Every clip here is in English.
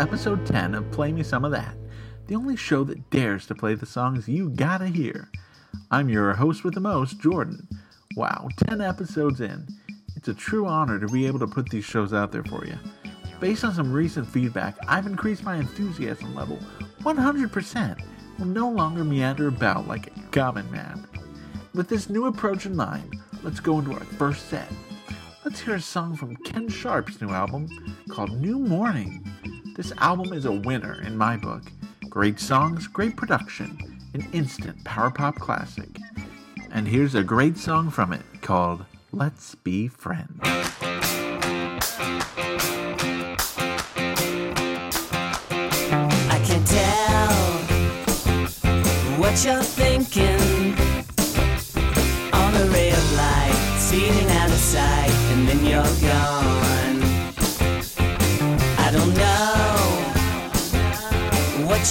Episode 10 of Play Me Some of That, the only show that dares to play the songs you gotta hear. I'm your host with the most, Jordan. Wow, 10 episodes in. It's a true honor to be able to put these shows out there for you. Based on some recent feedback, I've increased my enthusiasm level 100%. Will no longer meander about like a common man. With this new approach in mind, let's go into our first set. Let's hear a song from Ken Sharp's new album called New Mourning. This album is a winner in my book. Great songs, great production, an instant power pop classic. And here's a great song from it called Let's Be Friends. I can tell what you're thinking on a ray of light, speeding out of sight, and then you're gone.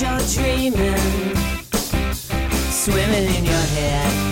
You're dreaming, swimming in your head,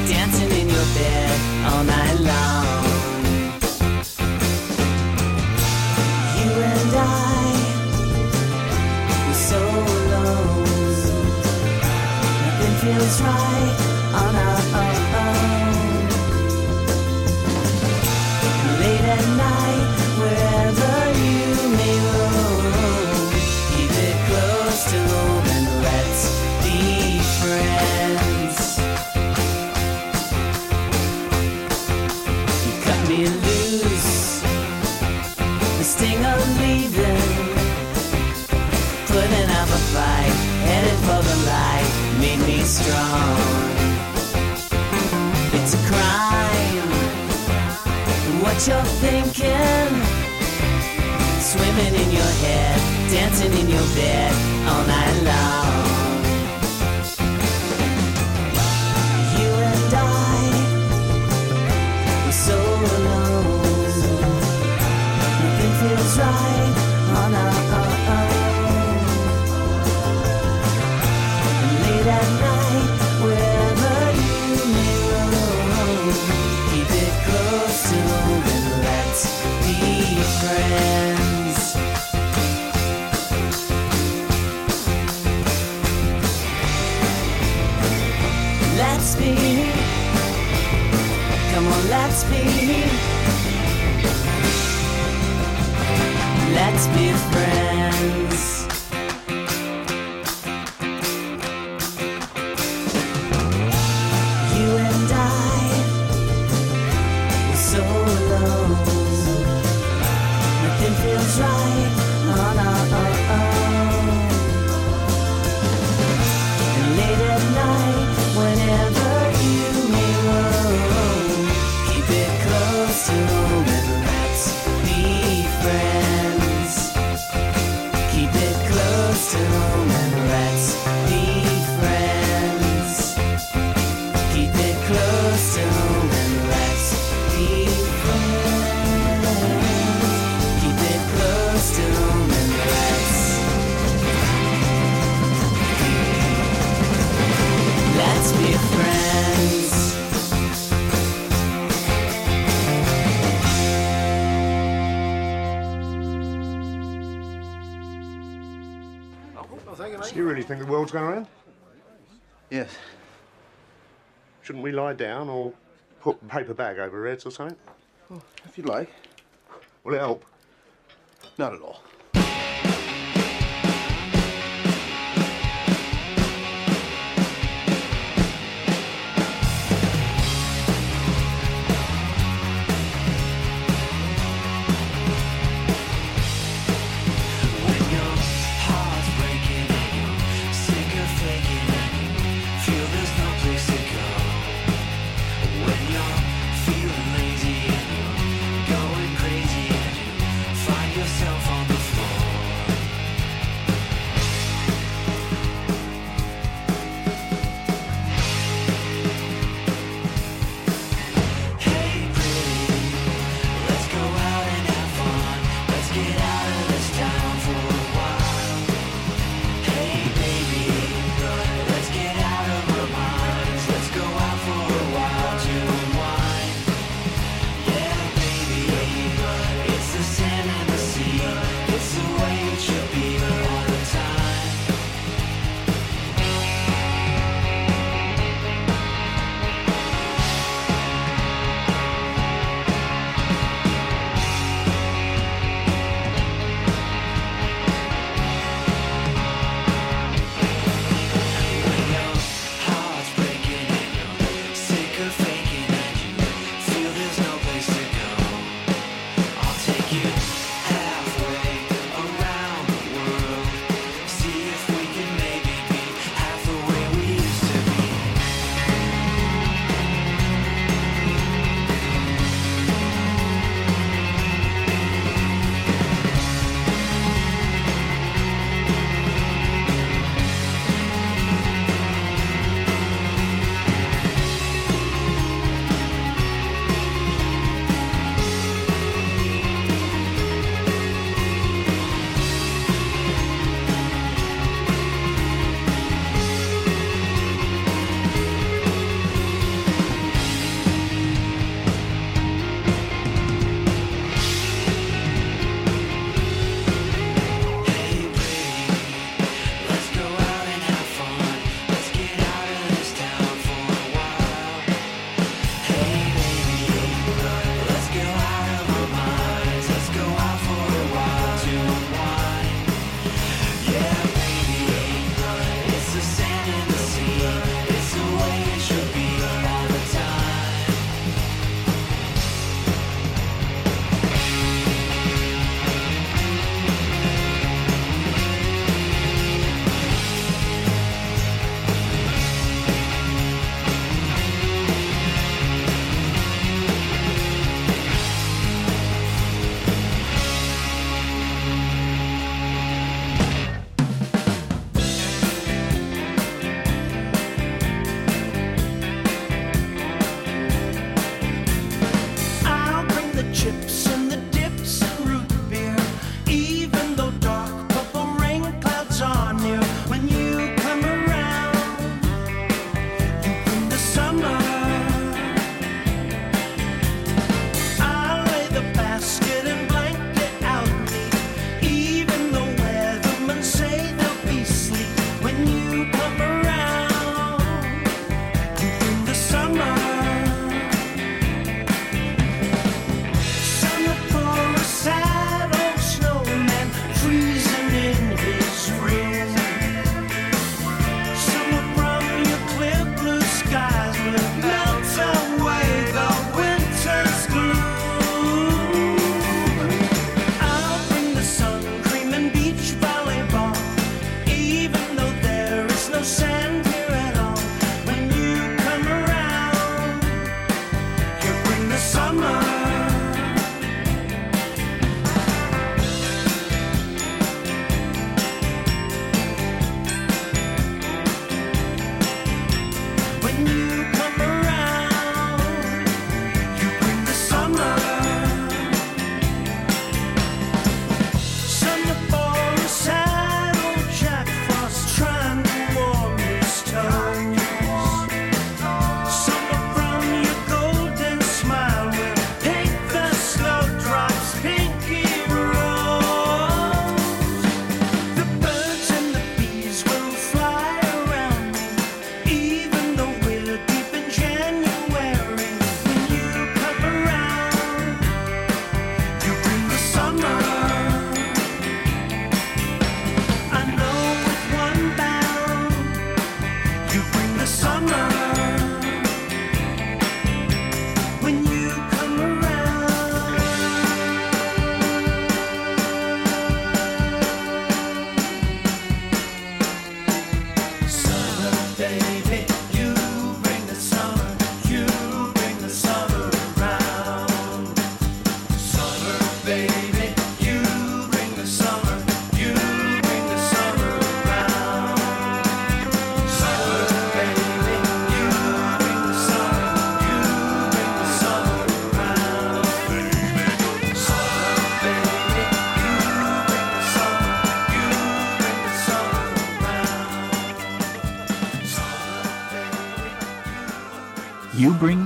dancing in your bed So you really think the world's going around? Yes. Shouldn't we lie down or put a paper bag over our heads or something? Oh, if you'd like. Will it help? Not at all.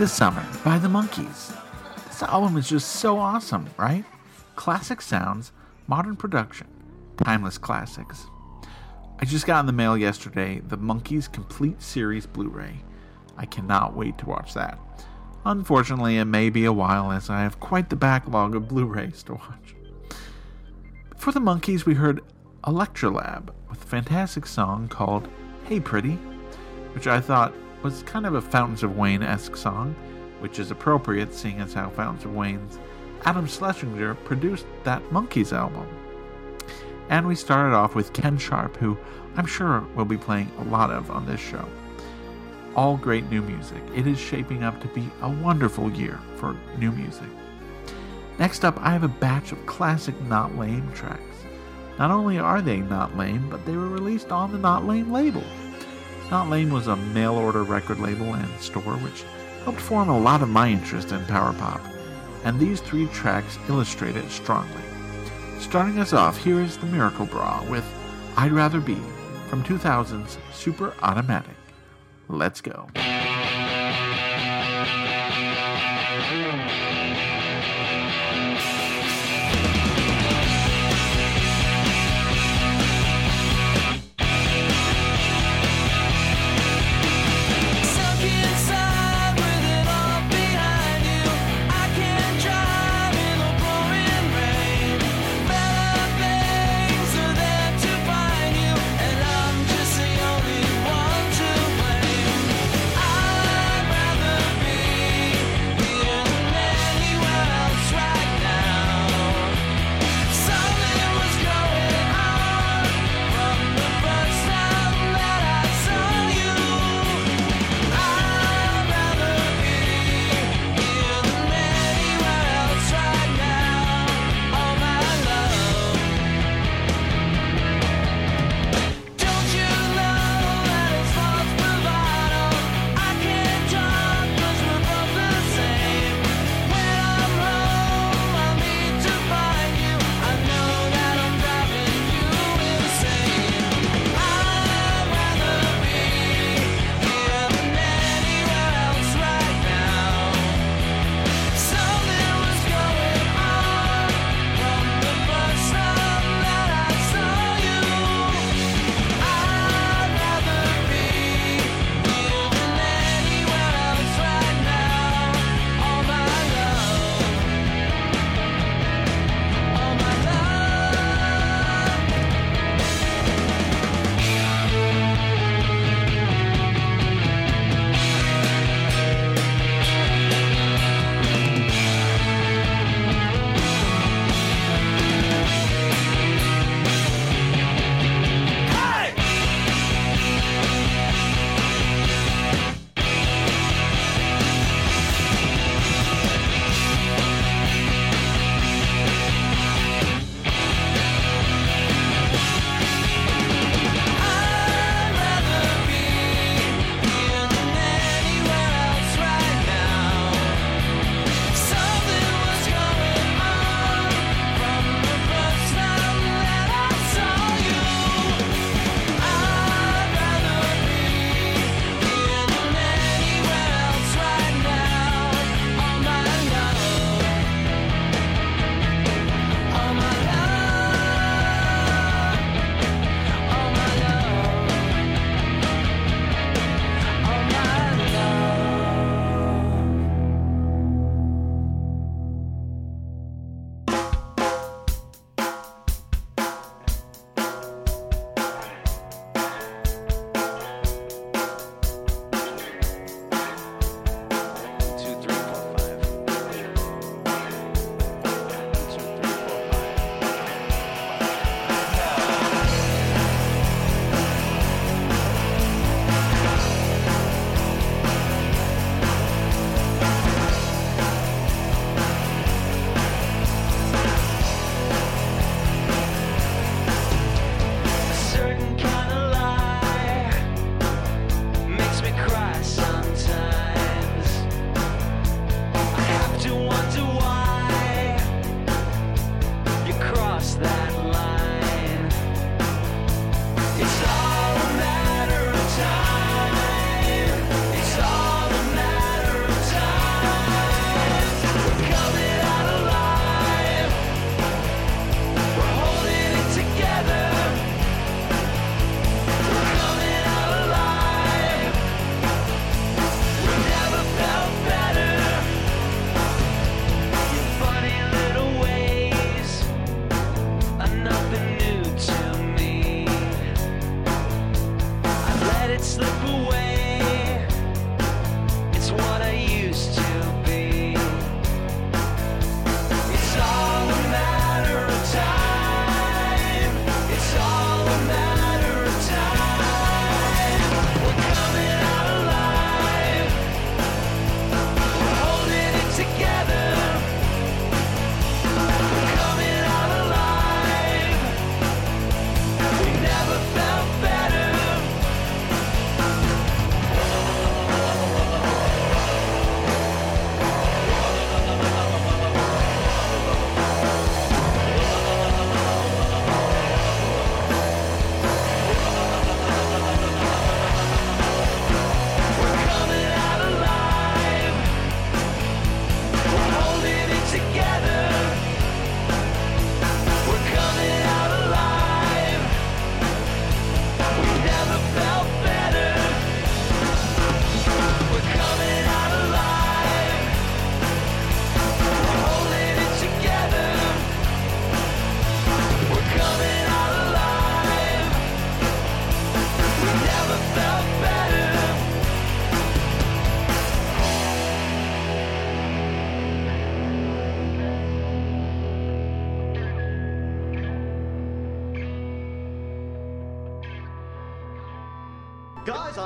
The Summer by the Monkees. This album is just so awesome, right? Classic sounds, modern production, timeless classics. I just got in the mail yesterday the Monkees Complete Series Blu ray. I cannot wait to watch that. Unfortunately, it may be a while as I have quite the backlog of Blu rays to watch. For the Monkees, we heard Elektrolab with a fantastic song called Hey Pretty, which I thought was kind of a Fountains of Wayne esque song, which is appropriate seeing as how Fountains of Wayne's Adam Schlesinger produced that Monkees album. And we started off with Ken Sharp, who I'm sure we'll be playing a lot of on this show. All great new music. It is shaping up to be a wonderful year for new music. Next up, I have a batch of classic Not Lame tracks. Not only are they not lame, but they were released on the Not Lame label. Not Lame was a mail order record label and store which helped form a lot of my interest in power pop, and these three tracks illustrate it strongly. Starting us off, here is the Myracle Brah with I'd Rather Be from 2000's Super Automatic. Let's go.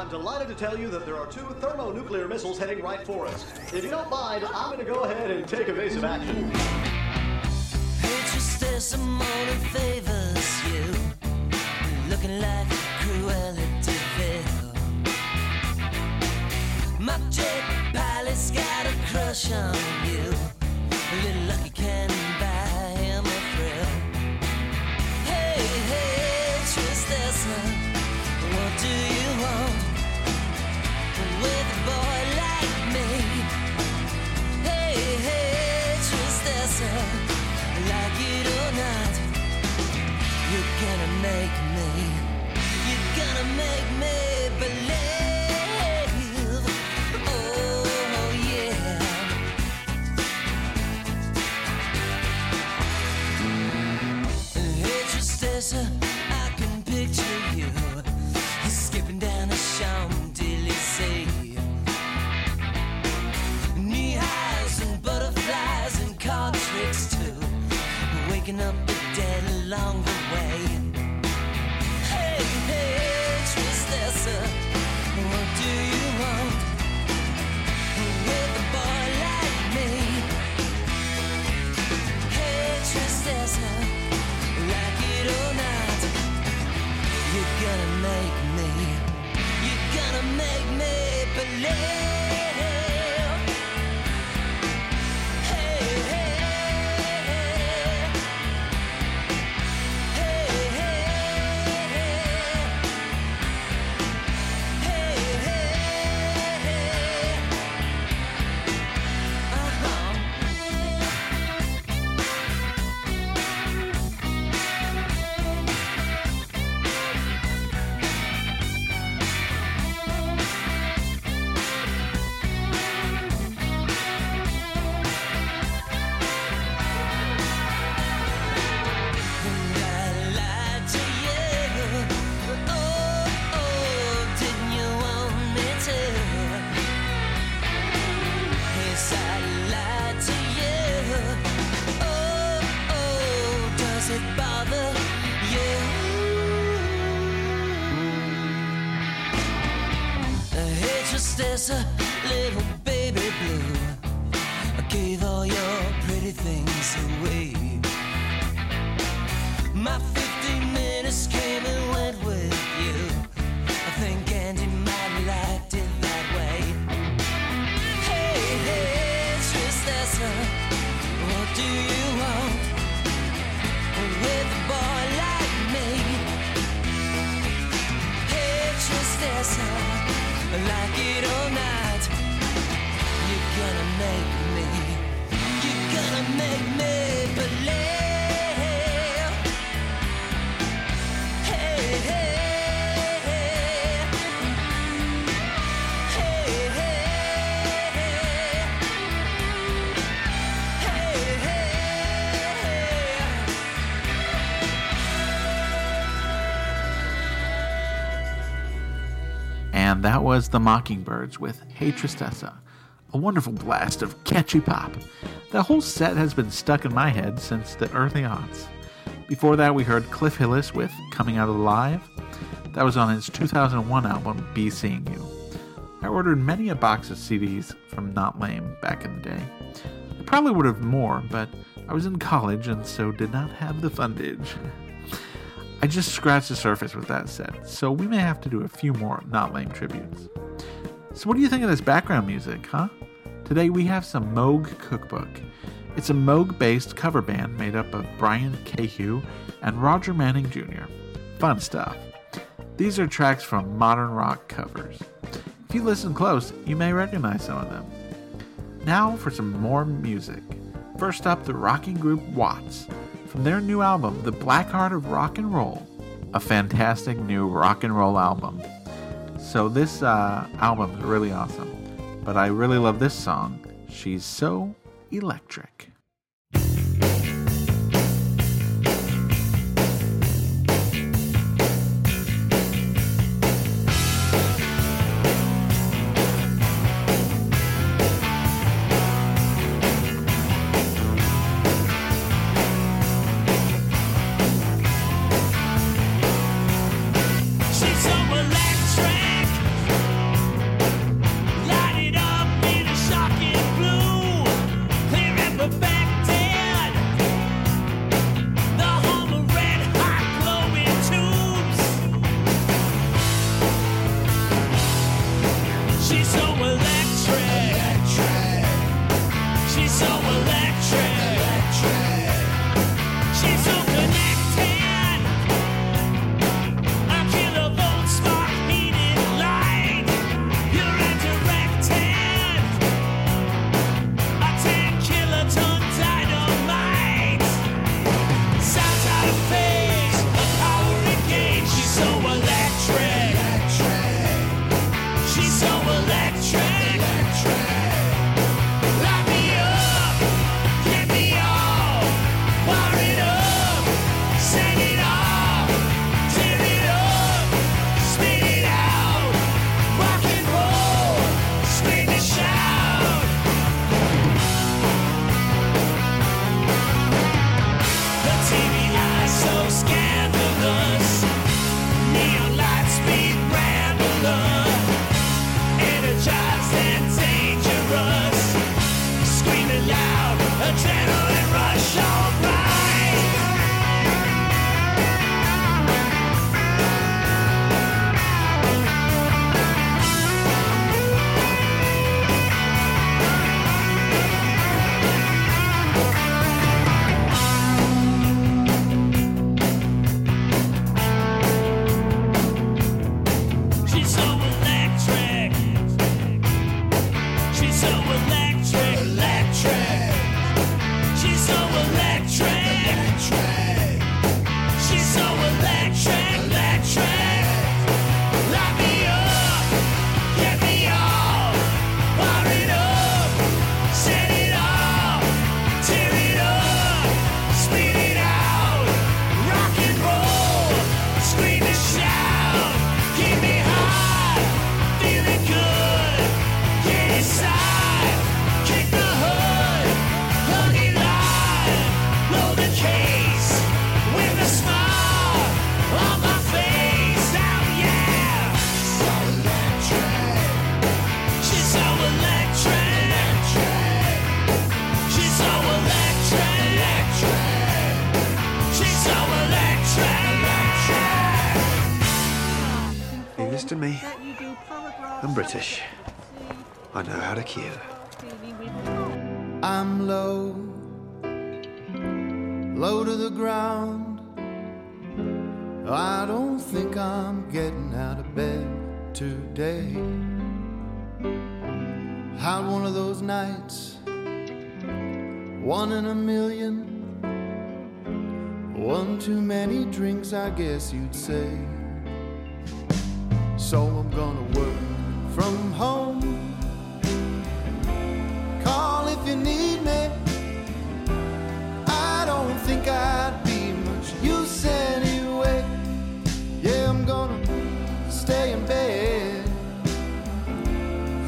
I'm delighted to tell you that there are two thermonuclear missiles heading right for us. If you don't mind, I'm going to go ahead and take evasive action. Interest is someone favors you. Looking like cruelty ville. My jet pilot's got a crush on you. And that was the Mockingbirds with Hey Tristessa, a wonderful blast of catchy pop. The whole set has been stuck in my head since the early aughts. Before that, we heard Cliff Hillis with Coming Out Alive. That was on his 2001 album, Be Seeing You. I ordered many a box of CDs from Not Lame back in the day. I probably would have more, but I was in college and so did not have the fundage. I just scratched the surface with that set, so we may have to do a few more Not Lame tributes. So, what do you think of this background music, huh? Today we have some Moog Cookbook. It's a Moog based cover band made up of Brian Kehew and Roger Manning Jr. Fun stuff. These are tracks from modern rock covers. If you listen close, you may recognize some of them. Now for some more music. First up, the rocking group Watts from their new album, The Black Heart of Rock and Roll, a fantastic new rock and roll album. So this uh, album is really awesome, but I really love this song. She's so electric. British. I know how to kill. I'm low, low to the ground. I don't think I'm getting out of bed today. Had one of those nights, one in a million. One too many drinks, I guess you'd say. So I'm gonna work from home. Call if you need me. I don't think I'd be much use anyway. Yeah, I'm gonna stay in bed.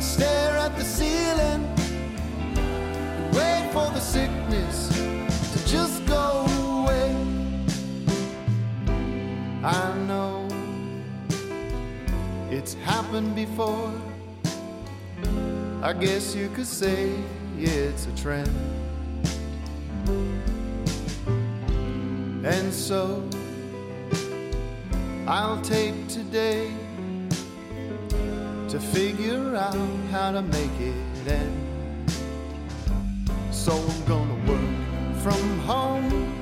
Stare at the ceiling. Wait for the sickness to just go away. I know it's happened before. I guess you could say it's a trend. And so I'll take today to figure out how to make it end. So I'm gonna work from home.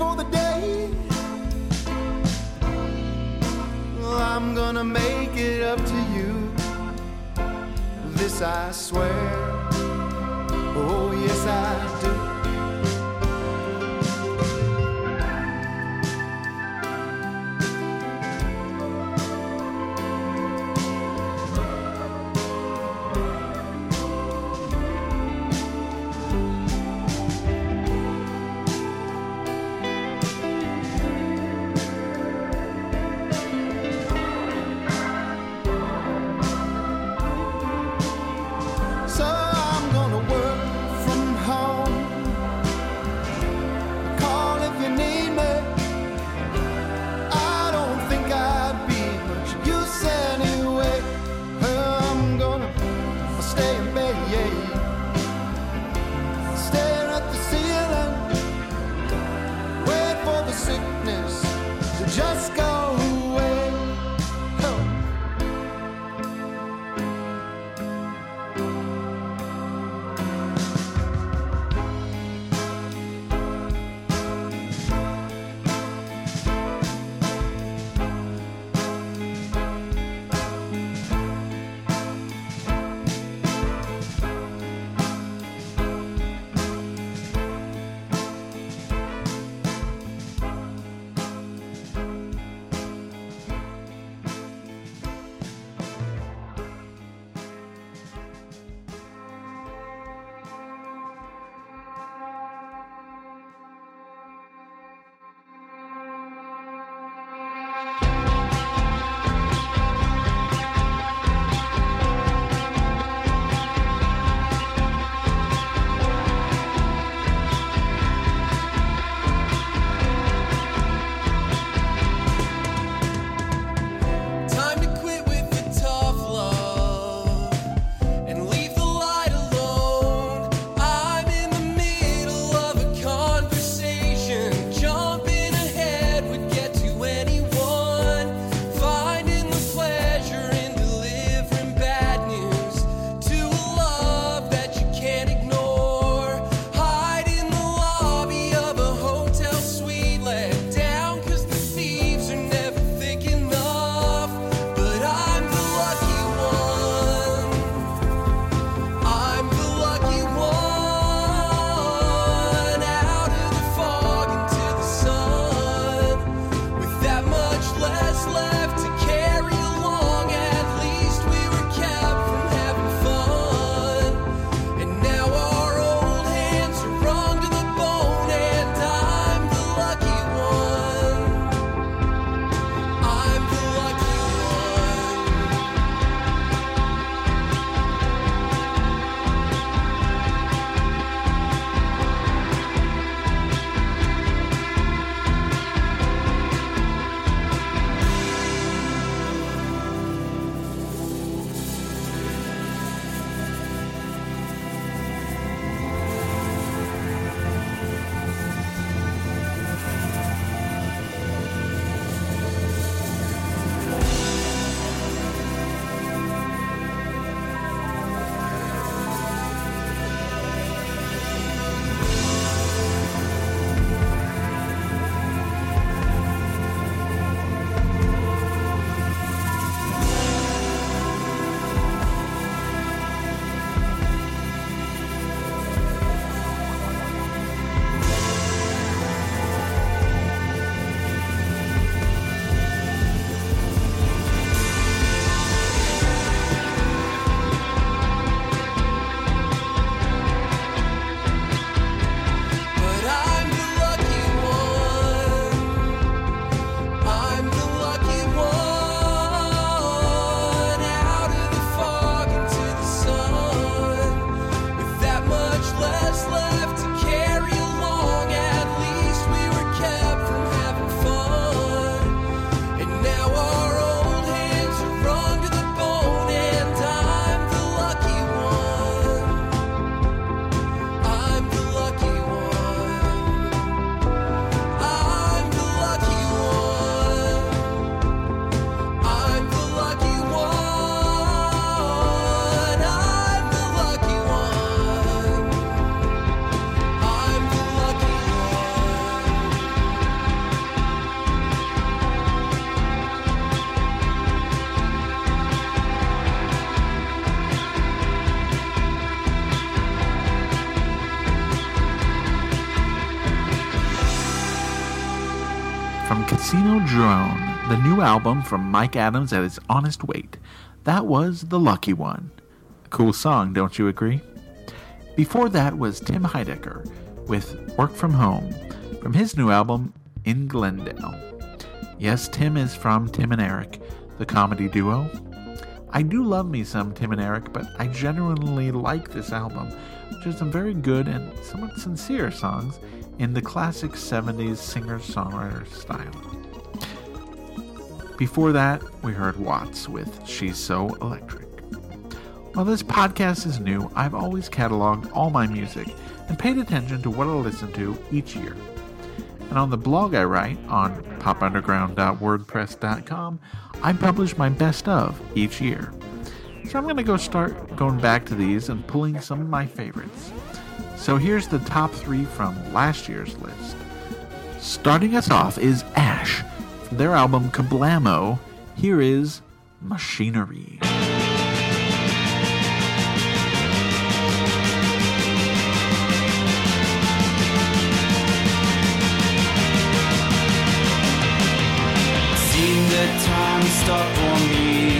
For the day. I'm gonna make it up to you. This I swear. Oh, yes, I Casino Drone, the new album from Mike Adams at his honest weight. That was The Lucky One. A cool song, don't you agree? Before that was Tim Heidecker with Work From Home from his new album, In Glendale. Yes, Tim is from Tim and Eric, the comedy duo. I do love me some Tim and Eric, but I genuinely like this album. which has some very good and somewhat sincere songs in the classic 70s singer songwriter style. Before that, we heard Watts with She's So Electric. While this podcast is new, I've always cataloged all my music and paid attention to what I listen to each year. And on the blog I write on popunderground.wordpress.com, I publish my best of each year. So I'm going to go start going back to these and pulling some of my favorites. So here's the top three from last year's list. Starting us off is Ash their album Kablammo. Here is Machinery. Seen the time stop me.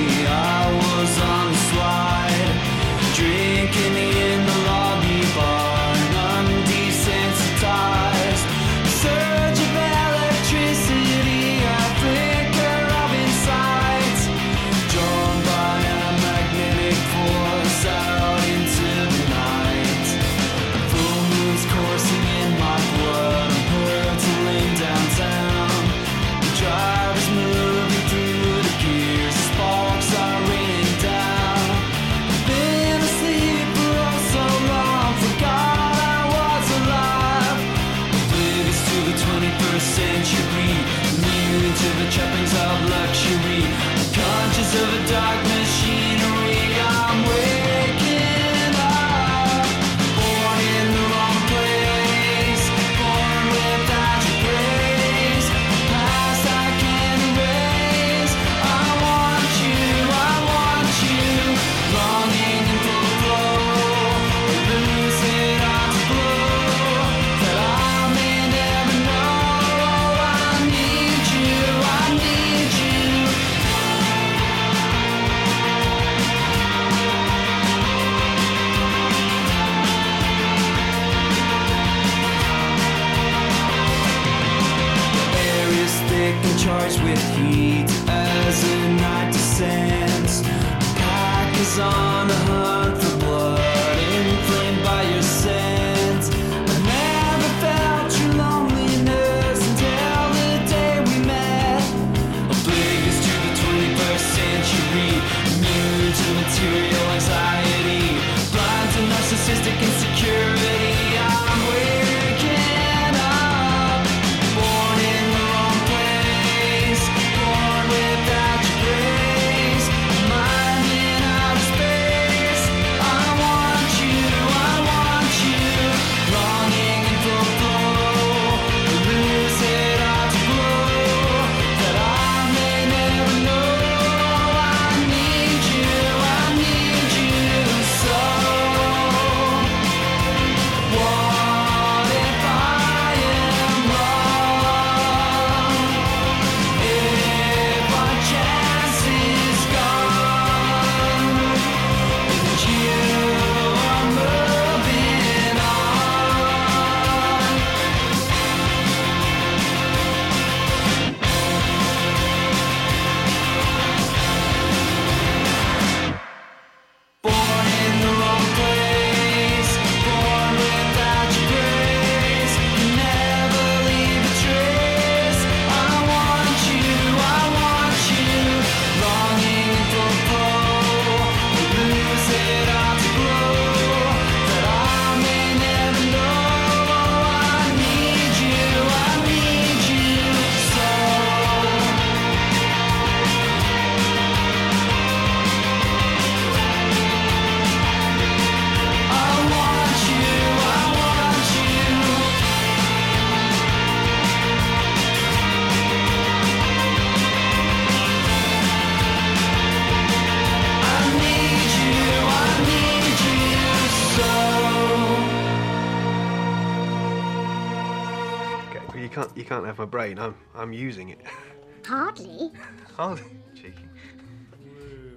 you can't you can't have my brain. I'm I'm using it. Hardly. Hardly. Cheeky.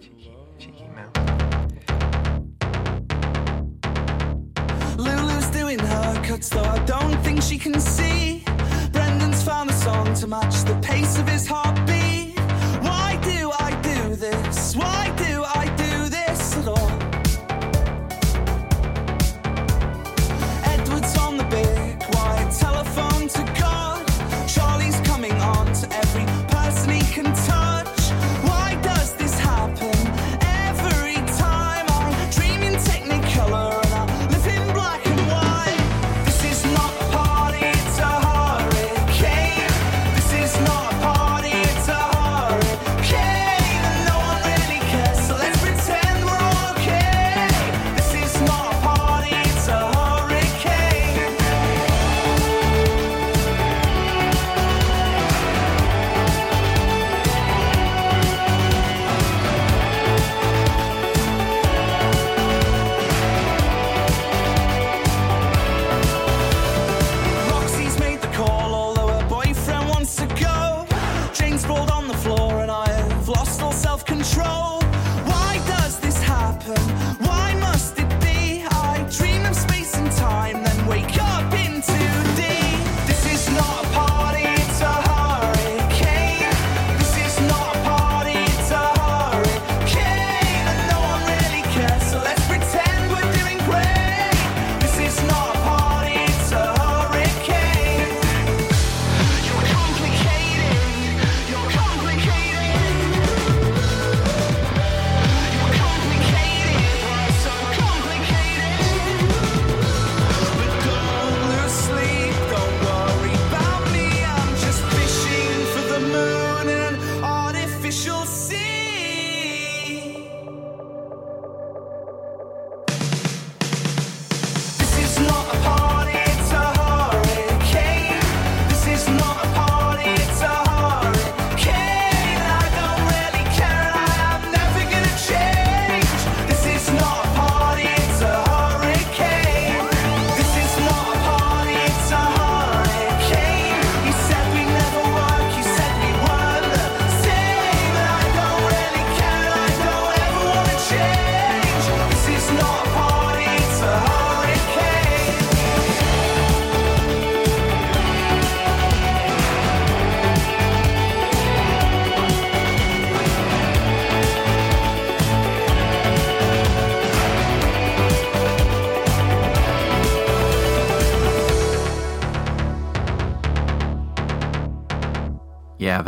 Cheeky, cheeky mouth. Lulu's doing her cuts though I don't think she can see. Brendan's found a song to match the pace of his heartbeat. Why do I do this? Why control.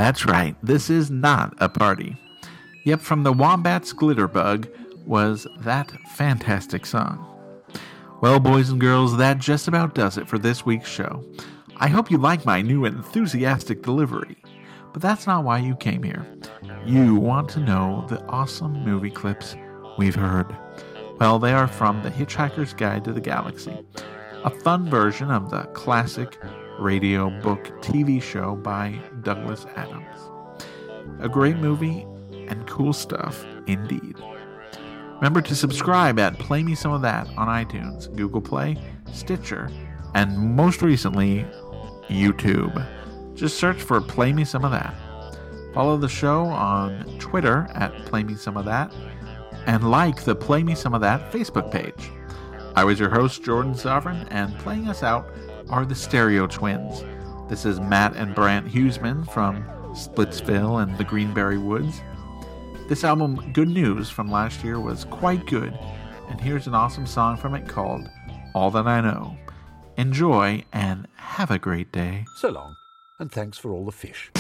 That's right, this is not a party. Yep, from the Wombats Glitterbug was that fantastic song. Well, boys and girls, that just about does it for this week's show. I hope you like my new enthusiastic delivery. But that's not why you came here. You want to know the awesome movie clips we've heard. Well, they are from The Hitchhiker's Guide to the Galaxy, a fun version of the classic radio book TV show by Douglas Adams. A great movie and cool stuff indeed. Remember to subscribe at Play Me Some of That on iTunes, Google Play, Stitcher, and most recently, YouTube. Just search for Play Me Some of That. Follow the show on Twitter at Play Me Some of That, and like the Play Me Some of That Facebook page. I was your host, Jordan Sovereign, and playing us out are the Stereo Twins. This is Matt and Brandt Huseman from Splitsville and the Greenberry Woods. This album, Good News, from last year was quite good, and here's an awesome song from it called All That I Know. Enjoy and have a great day. So long, and thanks for all the fish.